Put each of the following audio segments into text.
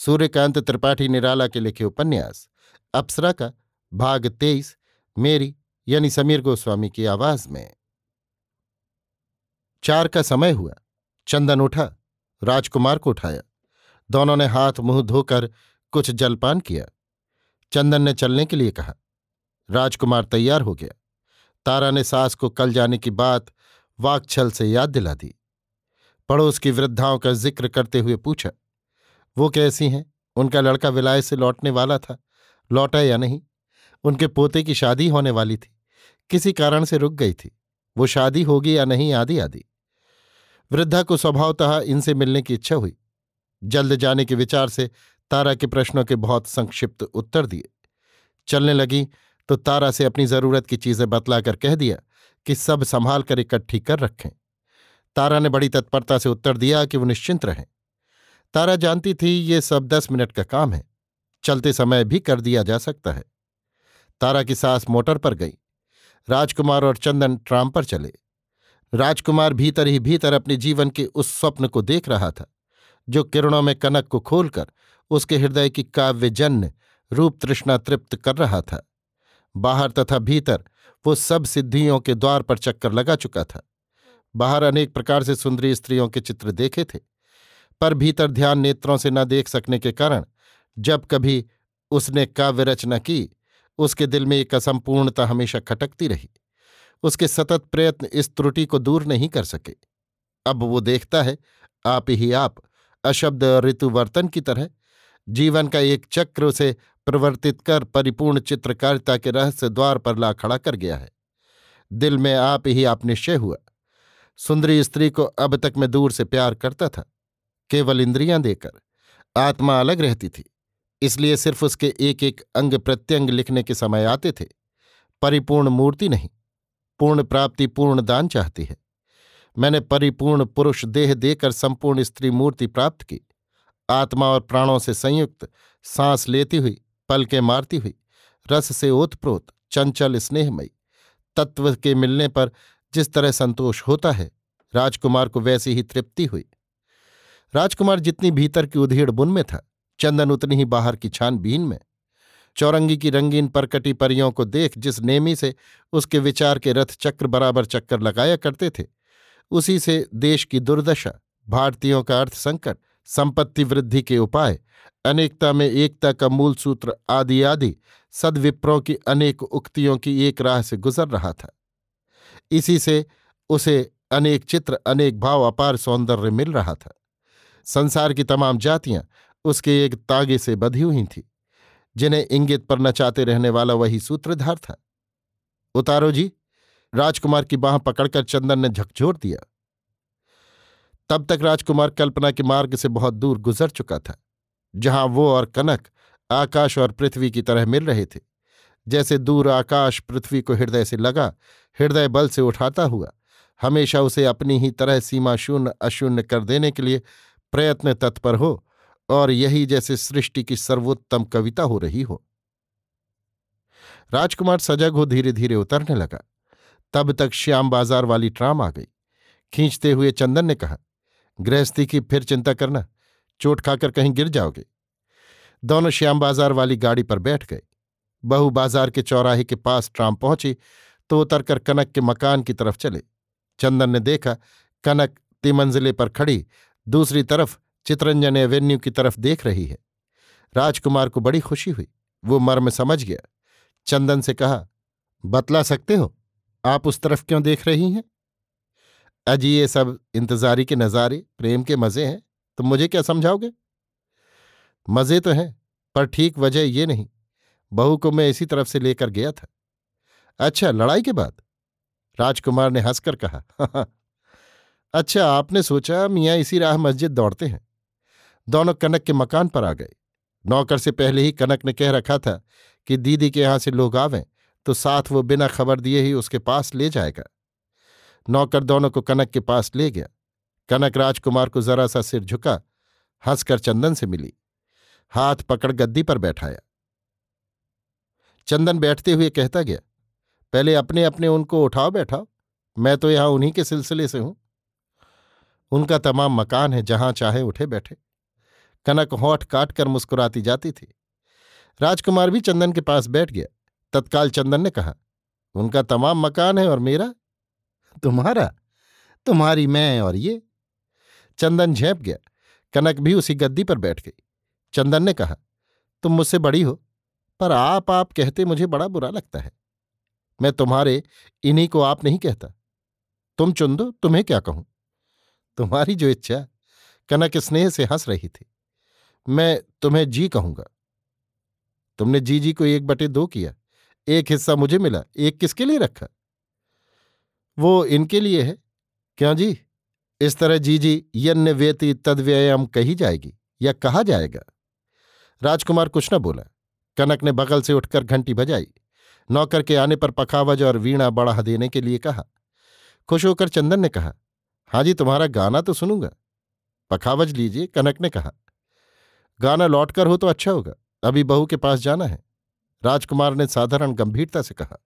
सूर्यकांत त्रिपाठी निराला के लिखे उपन्यास, अप्सरा का भाग तेईस, मेरी यानी समीर गोस्वामी की आवाज़ में। चार का समय हुआ, चंदन उठा, राजकुमार को उठाया। दोनों ने हाथ मुँह धोकर कुछ जलपान किया। चंदन ने चलने के लिए कहा, राजकुमार तैयार हो गया। तारा ने सास को कल जाने की बात वाक्छल से याद दिला दी। पड़ोस की वृद्धाओं का ज़िक्र करते हुए पूछा वो कैसी हैं? उनका लड़का विलाय से लौटने वाला था। लौटा या नहीं? उनके पोते की शादी होने वाली थी। किसी कारण से रुक गई थी। वो शादी होगी या नहीं आदि आदि। वृद्धा को स्वभावतः इनसे मिलने की इच्छा हुई। जल्द जाने के विचार से तारा के प्रश्नों के बहुत संक्षिप्त उत्तर दिए। चलने लगी तो तारा से अपनी ज़रूरत की चीज़ें बतलाकर कह दिया कि सब संभाल कर इकट्ठी कर रखें। तारा ने बड़ी तत्परता से उत्तर दिया कि वो निश्चिंत रहें। तारा जानती थी ये सब दस मिनट का काम है। चलते समय भी कर दिया जा सकता है। तारा की सास मोटर पर गई। राजकुमार और चंदन ट्राम पर चले। राजकुमार भीतर ही भीतर अपने जीवन के उस स्वप्न को देख रहा था, जो किरणों में कनक को खोलकर उसके हृदय की काव्यजन्य रूप तृष्णा तृप्त कर रहा था। बाहर तथा भीतर वो सब सिद्धियों के द्वार पर चक्कर लगा चुका था। बाहर अनेक प्रकार से सुंदरी स्त्रियों के चित्र देखे थे। पर भीतर ध्यान नेत्रों से न देख सकने के कारण, जब कभी उसने काव्य रचना की, उसके दिल में एक असंपूर्णता हमेशा खटकती रही। उसके सतत प्रयत्न इस त्रुटि को दूर नहीं कर सके। अब वो देखता है, आप ही आप, अशब्द ऋतुवर्तन की तरह। जीवन का एक चक्र उसे प्रवर्तित कर परिपूर्ण चित्रकारिता के रहस्य द्वार पर ला खड़ा कर गया है। दिल में आप ही आप निश्चय हुआ। सुंदरी स्त्री को अब तक मैं दूर से प्यार करता था। केवल इंद्रियाँ देकर, आत्मा अलग रहती थी, इसलिए सिर्फ़ उसके एक एक अंग प्रत्यंग लिखने के समय आते थे। परिपूर्ण मूर्ति नहीं, पूर्ण प्राप्ति, पूर्ण दान चाहती है। मैंने परिपूर्ण पुरुष देह देकर संपूर्ण स्त्री मूर्ति प्राप्त की। आत्मा और प्राणों से संयुक्त, सांस लेती हुई, पलके मारती हुई, रस से ओतप्रोत, चंचल स्नेहमयी, तत्व के मिलने पर जिस तरह संतोष होता है, राजकुमार को वैसी ही तृप्ति हुई। राजकुमार जितनी भीतर की उधेड़ बुन में था, चंदन उतनी ही बाहर की छानबीन में। चौरंगी की रंगीन परकटी परियों को देख जिस नेमी से उसके विचार के रथ चक्र बराबर चक्कर लगाया करते थे, उसी से देश की दुर्दशा, भारतीयों का अर्थ संकट संपत्ति वृद्धि के उपाय, अनेकता में एकता का मूल सूत्र आदि आदि सदविप्रों की अनेक उक्तियों की एक राह से गुजर रहा था। इसी से उसे अनेक चित्र, अनेक भाव, अपार सौंदर्य मिल रहा था। संसार की तमाम जातियाँ उसके एक तागे से बधी हुई थीं, जिन्हें इंगित पर नचाते रहने वाला वही सूत्रधार था। उतारो जी, राजकुमार की बाह पकड़कर चंदन ने झकझोर दिया। तब तक राजकुमार कल्पना के मार्ग से बहुत दूर गुजर चुका था, जहाँ वो और कनक आकाश और पृथ्वी की तरह मिल रहे थे, जैसे दूर आकाश पृथ्वी को हृदय से लगा, हृदय बल से उठाता हुआ, हमेशा उसे अपनी ही तरह सीमा शून्य अशून्य कर देने के लिए प्रयत्न तत्पर हो और यही जैसे सृष्टि की सर्वोत्तम कविता हो रही हो। राजकुमार सजग हो धीरे धीरे उतरने लगा। तब तक श्याम बाज़ार वाली ट्राम आ गई। खींचते हुए चंदन ने कहा, गृहस्थी की फिर चिंता करना, चोट खाकर कहीं गिर जाओगे। दोनों श्याम बाज़ार वाली गाड़ी पर बैठ गए। बहु बाज़ार के चौराहे के पास ट्राम पहुँची तो उतरकर कनक के मकान की तरफ़ चले। चंदन ने देखा, कनक तिमंजिले पर खड़ी दूसरी तरफ़ चित्रंजन एवेन्यू की तरफ़ देख रही है। राजकुमार को बड़ी खुशी हुई। वो मर्म समझ गया। चंदन से कहा, बतला सकते हो? आप उस तरफ़ क्यों देख रही हैं? अजी, ये सब इंतजारी के नज़ारे, प्रेम के मज़े हैं। तुम मुझे क्या समझाओगे? मज़े तो हैं, पर ठीक वजह ये नहीं। बहू को मैं इसी तरफ़ से लेकर गया था। अच्छा लड़ाई के बाद? राजकुमार ने हंसकर कहा अच्छा आपने सोचा मियाँ इसी राह मस्जिद दौड़ते हैं। दोनों कनक के मकान पर आ गए। नौकर से पहले ही कनक ने कह रखा था कि दीदी के यहाँ से लोग आवें तो साथ वो बिना खबर दिए ही उसके पास ले जाएगा। नौकर दोनों को कनक के पास ले गया। कनक राजकुमार को जरा सा सिर झुका, हंसकर चंदन से मिली। हाथ पकड़ गद्दी पर बैठाया। चंदन बैठते हुए कहता गया, पहले अपने अपने उनको उठाओ बैठाओ मैं तो यहाँ उन्हीं के सिलसिले से हूँ। उनका तमाम मकान है जहाँ चाहे उठे बैठे। कनक होठ काट कर मुस्कुराती जाती थी। राजकुमार भी चंदन के पास बैठ गया। तत्काल चंदन ने कहा, उनका तमाम मकान है और मेरा? तुम्हारा? तुम्हारी मैं और ये? चंदन झेप गया। कनक भी उसी गद्दी पर बैठ गई। चंदन ने कहा, तुम मुझसे बड़ी हो, पर आप आप कहते मुझे बड़ा बुरा लगता है। मैं तुम्हारे इन्हीं को आप नहीं कहता। तुम चुन दो, तुम्हें क्या कहूँ? तुम्हारी जो इच्छा कनक स्नेह से हंस रही थी, मैं तुम्हें जी कहूँगा। तुमने जी जी को एक बटे दो किया, एक हिस्सा मुझे मिला, एक किसके लिए रखा? वो इनके लिए है। क्यों जी? इस तरह जी जी यन्य व्यति तदव्ययम कही जाएगी या कहा जाएगा? राजकुमार कुछ न बोला। कनक ने बगल से उठकर घंटी बजाई, नौकर के आने पर पखावज और वीणा बढ़ा देने के लिए कहा। खुश होकर चंदन ने कहा हाँ जी, तुम्हारा गाना तो सुनूँगा। पखावज लीजिए, कनक ने कहा। गाना लौटकर हो तो अच्छा होगा, अभी बहू के पास जाना है। राजकुमार ने साधारण गंभीरता से कहा।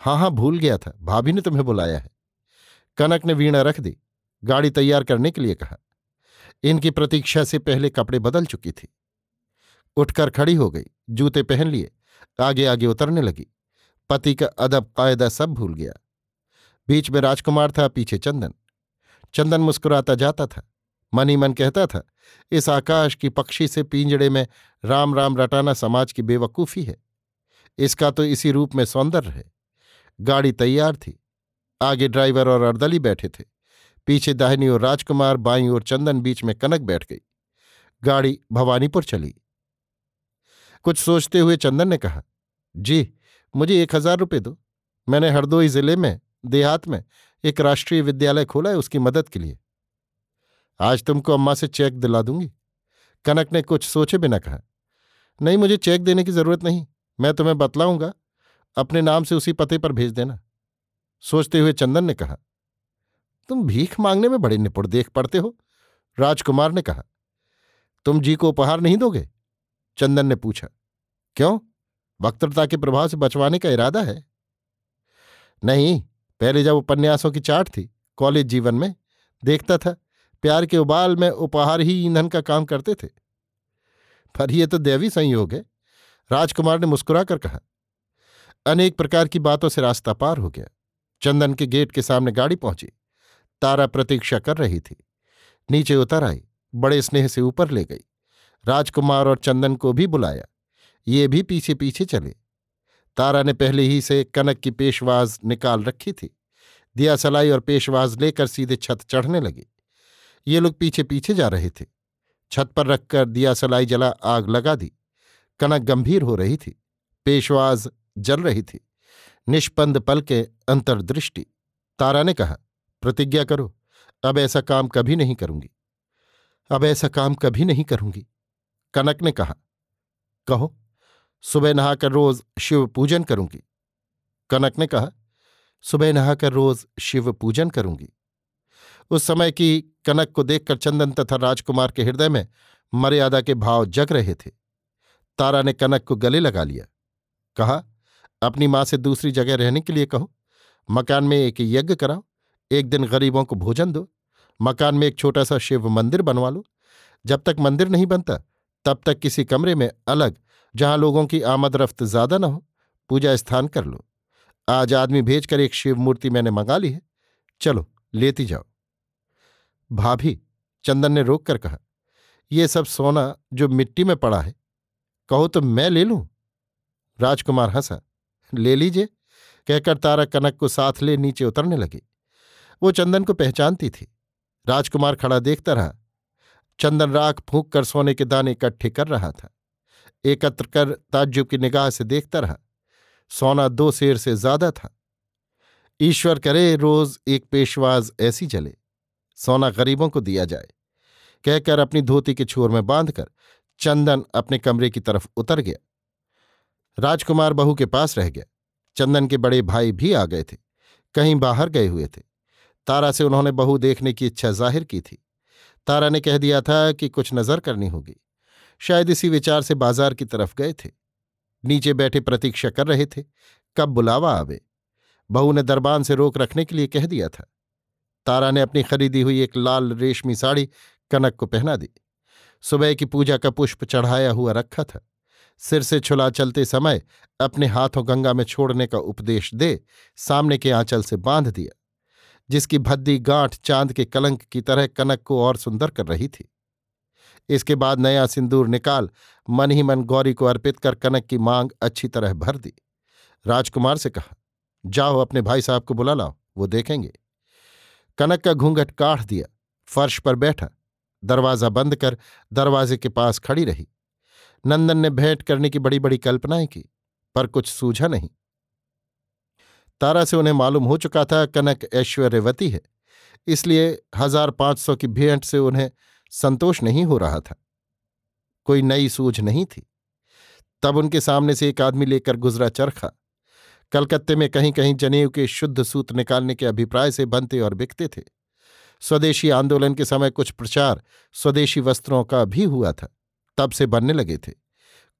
हाँ हाँ भूल गया था, भाभी ने तुम्हें बुलाया है। कनक ने वीणा रख दी, गाड़ी तैयार करने के लिए कहा। इनकी प्रतीक्षा से पहले कपड़े बदल चुकी थी। उठकर खड़ी हो गई, जूते पहन लिए आगे आगे उतरने लगी। पति का अदब कायदा सब भूल गया। बीच में राजकुमार था पीछे चंदन। चंदन मुस्कुराता जाता था। मन ही मन कहता था, इस आकाश की पक्षी से पिंजड़े में राम राम रटाना समाज की बेवकूफ़ी है। इसका तो इसी रूप में सौंदर्य है। गाड़ी तैयार थी। आगे ड्राइवर और अर्दली बैठे थे। पीछे दाहिनी ओर राजकुमार, बाई ओर चंदन बीच में कनक बैठ गई। गाड़ी भवानीपुर चली। कुछ सोचते हुए चंदन ने कहा, जी, मुझे एक हज़ार रुपये दो। मैंने हरदोई ज़िले में, देहात में एक राष्ट्रीय विद्यालय खोला है उसकी मदद के लिए। आज तुमको अम्मा से चेक दिला दूँगी। कनक ने कुछ सोचे बिना कहा, नहीं, मुझे चेक देने की ज़रूरत नहीं। मैं तुम्हें बतलाऊँगा। अपने नाम से उसी पते पर भेज देना। सोचते हुए चंदन ने कहा, तुम भीख मांगने में बड़े निपुण देख पड़ते हो। राजकुमार ने कहा, तुम जी को उपहार नहीं दोगे? चंदन ने पूछा, क्यों? वक्तृता के प्रभाव से बचवाने का इरादा है? नहीं पहले जब उपन्यासों की चाट थी, कॉलेज जीवन में, देखता था, प्यार के उबाल में उपहार ही ईंधन का काम करते थे। पर यह तो दैवी संयोग है, राजकुमार ने मुस्कुरा कर कहा। अनेक प्रकार की बातों से रास्ता पार हो गया। चंदन के गेट के सामने गाड़ी पहुँची। तारा प्रतीक्षा कर रही थी। नीचे उतर आई, बड़े स्नेह से ऊपर ले गई। राजकुमार और चंदन को भी बुलाया। ये भी पीछे पीछे चले। तारा ने पहले ही से कनक की पेशवाज निकाल रखी थी। दिया सलाई और पेशवाज लेकर सीधे छत चढ़ने लगी। ये लोग पीछे पीछे जा रहे थे। छत पर रखकर दिया सलाई जला आग लगा दी। कनक गंभीर हो रही थी। पेशवाज जल रही थी। निष्पंद पल के अंतर्दृष्टि। तारा ने कहा, प्रतिज्ञा करो। अब ऐसा काम कभी नहीं करूँगी। अब ऐसा काम कभी नहीं करूँगी। कनक ने कहा, कहो। सुबह नहाकर रोज शिव पूजन करूँगी। कनक ने कहा, सुबह नहाकर रोज शिव पूजन करूँगी। उस समय की कनक को देखकर चंदन तथा राजकुमार के हृदय में मर्यादा के भाव जग रहे थे। तारा ने कनक को गले लगा लिया। कहा, अपनी माँ से दूसरी जगह रहने के लिए कहो। मकान में एक यज्ञ कराओ। एक दिन गरीबों को भोजन दो। मकान में एक छोटा सा शिव मंदिर बनवा लो। जब तक मंदिर नहीं बनता, तब तक किसी कमरे में अलग जहाँ लोगों की आमद रफ्त ज़्यादा न हो, पूजा स्थान कर लो। आज आदमी भेजकर एक शिव मूर्ति मैंने मंगा ली है। चलो, लेती जाओ। भाभी, चंदन ने रोक कर कहा, ये सब सोना जो मिट्टी में पड़ा है, कहो तो मैं ले लूँ? राजकुमार हंसा, ले लीजिए। कहकर तारा कनक को साथ ले नीचे उतरने लगी। वो चंदन को पहचानती थी। राजकुमार खड़ा देखता रहा। चंदन राख फूंक कर सोने के दाने इकट्ठे कर रहा था। एकत्र कर ताज्जुब की निगाह से देखता रहा। सोना दो शेर से ज़्यादा था। ईश्वर करे रोज एक पेशवाज ऐसी जले। सोना गरीबों को दिया जाए। कहकर अपनी धोती के छोर में बांधकर चंदन अपने कमरे की तरफ़ उतर गया। राजकुमार बहू के पास रह गया। चंदन के बड़े भाई भी आ गए थे। कहीं बाहर गए हुए थे। तारा से उन्होंने बहू देखने की इच्छा ज़ाहिर की थी। तारा ने कह दिया था कि कुछ नज़र करनी होगी। शायद इसी विचार से बाज़ार की तरफ़ गए थे। नीचे बैठे प्रतीक्षा कर रहे थे, कब बुलावा आवे। बहू ने दरबान से रोक रखने के लिए कह दिया था। तारा ने अपनी खरीदी हुई एक लाल रेशमी साड़ी कनक को पहना दी। सुबह की पूजा का पुष्प चढ़ाया हुआ रखा था। सिर से छुला चलते समय अपने हाथों गंगा में छोड़ने का उपदेश दे सामने के आंचल से बाँध दिया, जिसकी भद्दी गांठ चाँद के कलंक की तरह कनक को और सुंदर कर रही थी। इसके बाद नया सिंदूर निकाल, मन ही मन गौरी को अर्पित कर कनक की मांग अच्छी तरह भर दी। राजकुमार से कहा, जाओ अपने भाई साहब को बुला लाओ, वो देखेंगे। कनक का घूंघट काढ़ दिया, फर्श पर बैठा, दरवाज़ा बंद कर दरवाजे के पास खड़ी रही। नंदन ने भेंट करने की बड़ी बड़ी कल्पनाएँ की, पर कुछ सूझा नहीं। तारा से उन्हें मालूम हो चुका था कनक ऐश्वर्यवती है, इसलिए हज़ार पाँच सौ की भेंट से उन्हें संतोष नहीं हो रहा था। कोई नई सूझ नहीं थी। तब उनके सामने से एक आदमी लेकर गुजरा चरखा। कलकत्ते में कहीं कहीं जनेऊ के शुद्ध सूत निकालने के अभिप्राय से बनते और बिकते थे। स्वदेशी आंदोलन के समय कुछ प्रचार स्वदेशी वस्त्रों का भी हुआ था। तब से बनने लगे थे।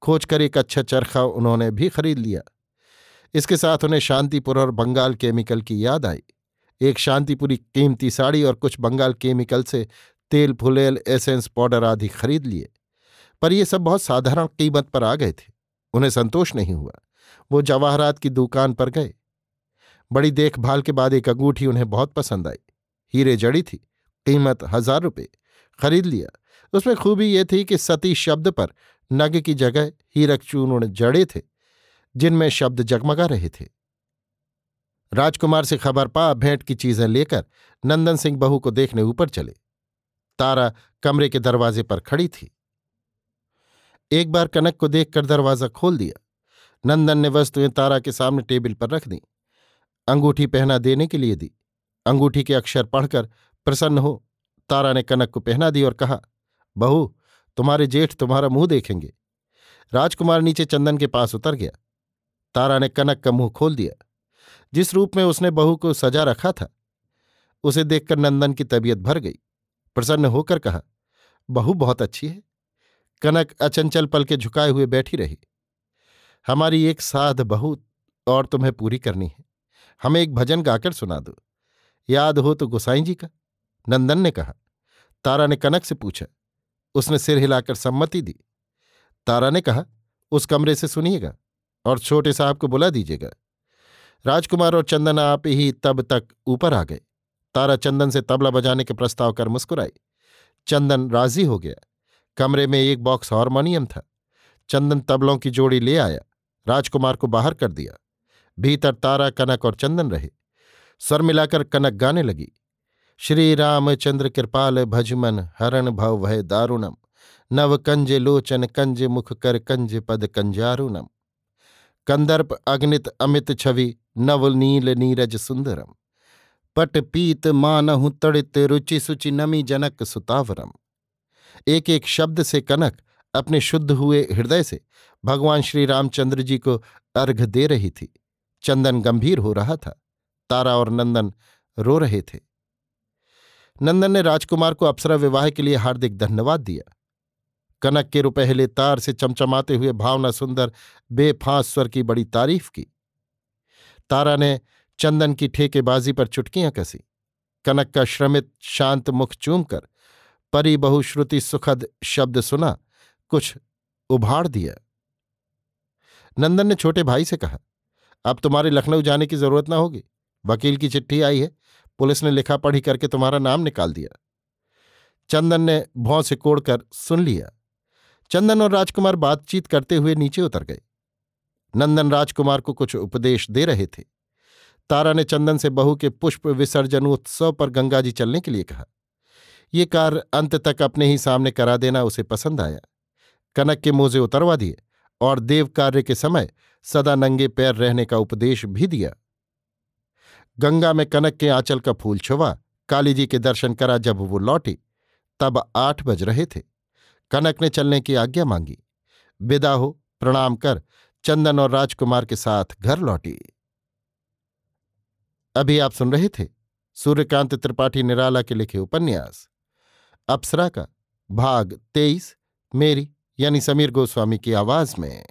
खोज कर एक अच्छा चरखा उन्होंने भी खरीद लिया। इसके साथ उन्हें शांतिपुर और बंगाल केमिकल की याद आई। एक शांतिपुरी कीमती साड़ी और कुछ बंगाल केमिकल से तेल, फुलेल, एसेंस, पाउडर आदि खरीद लिए। पर ये सब बहुत साधारण कीमत पर आ गए थे। उन्हें संतोष नहीं हुआ। वो जवाहरात की दुकान पर गए। बड़ी देखभाल के बाद एक अंगूठी उन्हें बहुत पसंद आई। हीरे जड़ी थी। कीमत हज़ार रुपये। खरीद लिया। उसमें खूबी ये थी कि सती शब्द पर नग की जगह हीरक चूर्ण जड़े थे, जिनमें शब्द जगमगा रहे थे। राजकुमार से खबर पा, भेंट की चीज़ें लेकर नंदन सिंह बहू को देखने ऊपर चले। तारा कमरे के दरवाजे पर खड़ी थी। एक बार कनक को देखकर दरवाज़ा खोल दिया। नंदन ने वस्तुएँ तारा के सामने टेबल पर रख दी। अंगूठी पहना देने के लिए दी। अंगूठी के अक्षर पढ़कर प्रसन्न हो, तारा ने कनक को पहना दी और कहा, बहू, तुम्हारे जेठ तुम्हारा मुँह देखेंगे। राजकुमार नीचे चंदन के पास उतर गया। तारा ने कनक का मुँह खोल दिया। जिस रूप में उसने बहू को सजा रखा था, उसे देखकर नंदन की तबीयत भर गई। प्रसन्न होकर कहा, बहू बहुत अच्छी है। कनक अचंचल पल के झुकाए हुए बैठी रही। हमारी एक साध बहू और तुम्हें पूरी करनी है। हमें एक भजन गाकर सुना दो। याद हो तो गोसाई जी का। नंदन ने कहा, तारा ने कनक से पूछा। उसने सिर हिलाकर सम्मति दी। तारा ने कहा, उस कमरे से सुनिएगा और छोटे साहब को बुला दीजिएगा। राजकुमार और चंदन आप ही तब तक ऊपर आ गए। तारा चंदन से तबला बजाने के प्रस्ताव कर मुस्कुराई। चंदन राज़ी हो गया। कमरे में एक बॉक्स हारमोनियम था। चंदन तबलों की जोड़ी ले आया। राजकुमार को बाहर कर दिया। भीतर तारा, कनक और चंदन रहे। स्वर मिलाकर कनक गाने लगी। श्री रामचंद्र कृपाल भजमन, हरण भव भय दारुणम। नव कंज लोचन, कंज मुख कर, कंज पद, कंजारुणम। कंदर्प, अग्नित, अमित छवि नव नील नीरज सुंदरम। पट पीत मानहु तड़ित रुचि सुचि नमी जनक सुतावरम। एक एक शब्द से कनक अपने शुद्ध हुए हृदय से भगवान श्री रामचंद्र जी को अर्घ दे रही थी। चंदन गंभीर हो रहा था। तारा और नंदन रो रहे थे। नंदन ने राजकुमार को अप्सरा विवाह के लिए हार्दिक धन्यवाद दिया। कनक के रुपहले तार से चमचमाते हुए भावना सुंदर बेफांस स्वर की बड़ी तारीफ़ की। तारा ने चंदन की ठेकेबाजी पर चुटकियाँ कसी। कनक का श्रमित शांत मुख चूम कर परी बहुश्रुति सुखद शब्द सुना, कुछ उभाड़ दिया? नंदन ने छोटे भाई से कहा, अब तुम्हारे लखनऊ जाने की ज़रूरत ना होगी। वकील की चिट्ठी आई है। पुलिस ने लिखा पढ़ी करके तुम्हारा नाम निकाल दिया। चंदन ने भौं से कोड़कर, सुन लिया। चंदन और राजकुमार बातचीत करते हुए नीचे उतर गए। नंदन राजकुमार को कुछ उपदेश दे रहे थे। तारा ने चंदन से बहू के पुष्प विसर्जन उत्सव पर गंगाजी चलने के लिए कहा। ये कार्य अंत तक अपने ही सामने करा देना उसे पसंद आया। कनक के मोजे उतरवा दिए और देव कार्य के समय सदा नंगे पैर रहने का उपदेश भी दिया। गंगा में कनक के आंचल का फूल छुआ, काली जी के दर्शन करा जब वो लौटी, तब आठ बज रहे थे। कनक ने चलने की आज्ञा मांगी। विदा हो, प्रणाम कर, चंदन और राजकुमार के साथ घर लौटी। अभी आप सुन रहे थे सूर्यकांत त्रिपाठी निराला के लिखे उपन्यास। अप्सरा का भाग तेईस, मेरी यानी समीर गोस्वामी की आवाज़ में।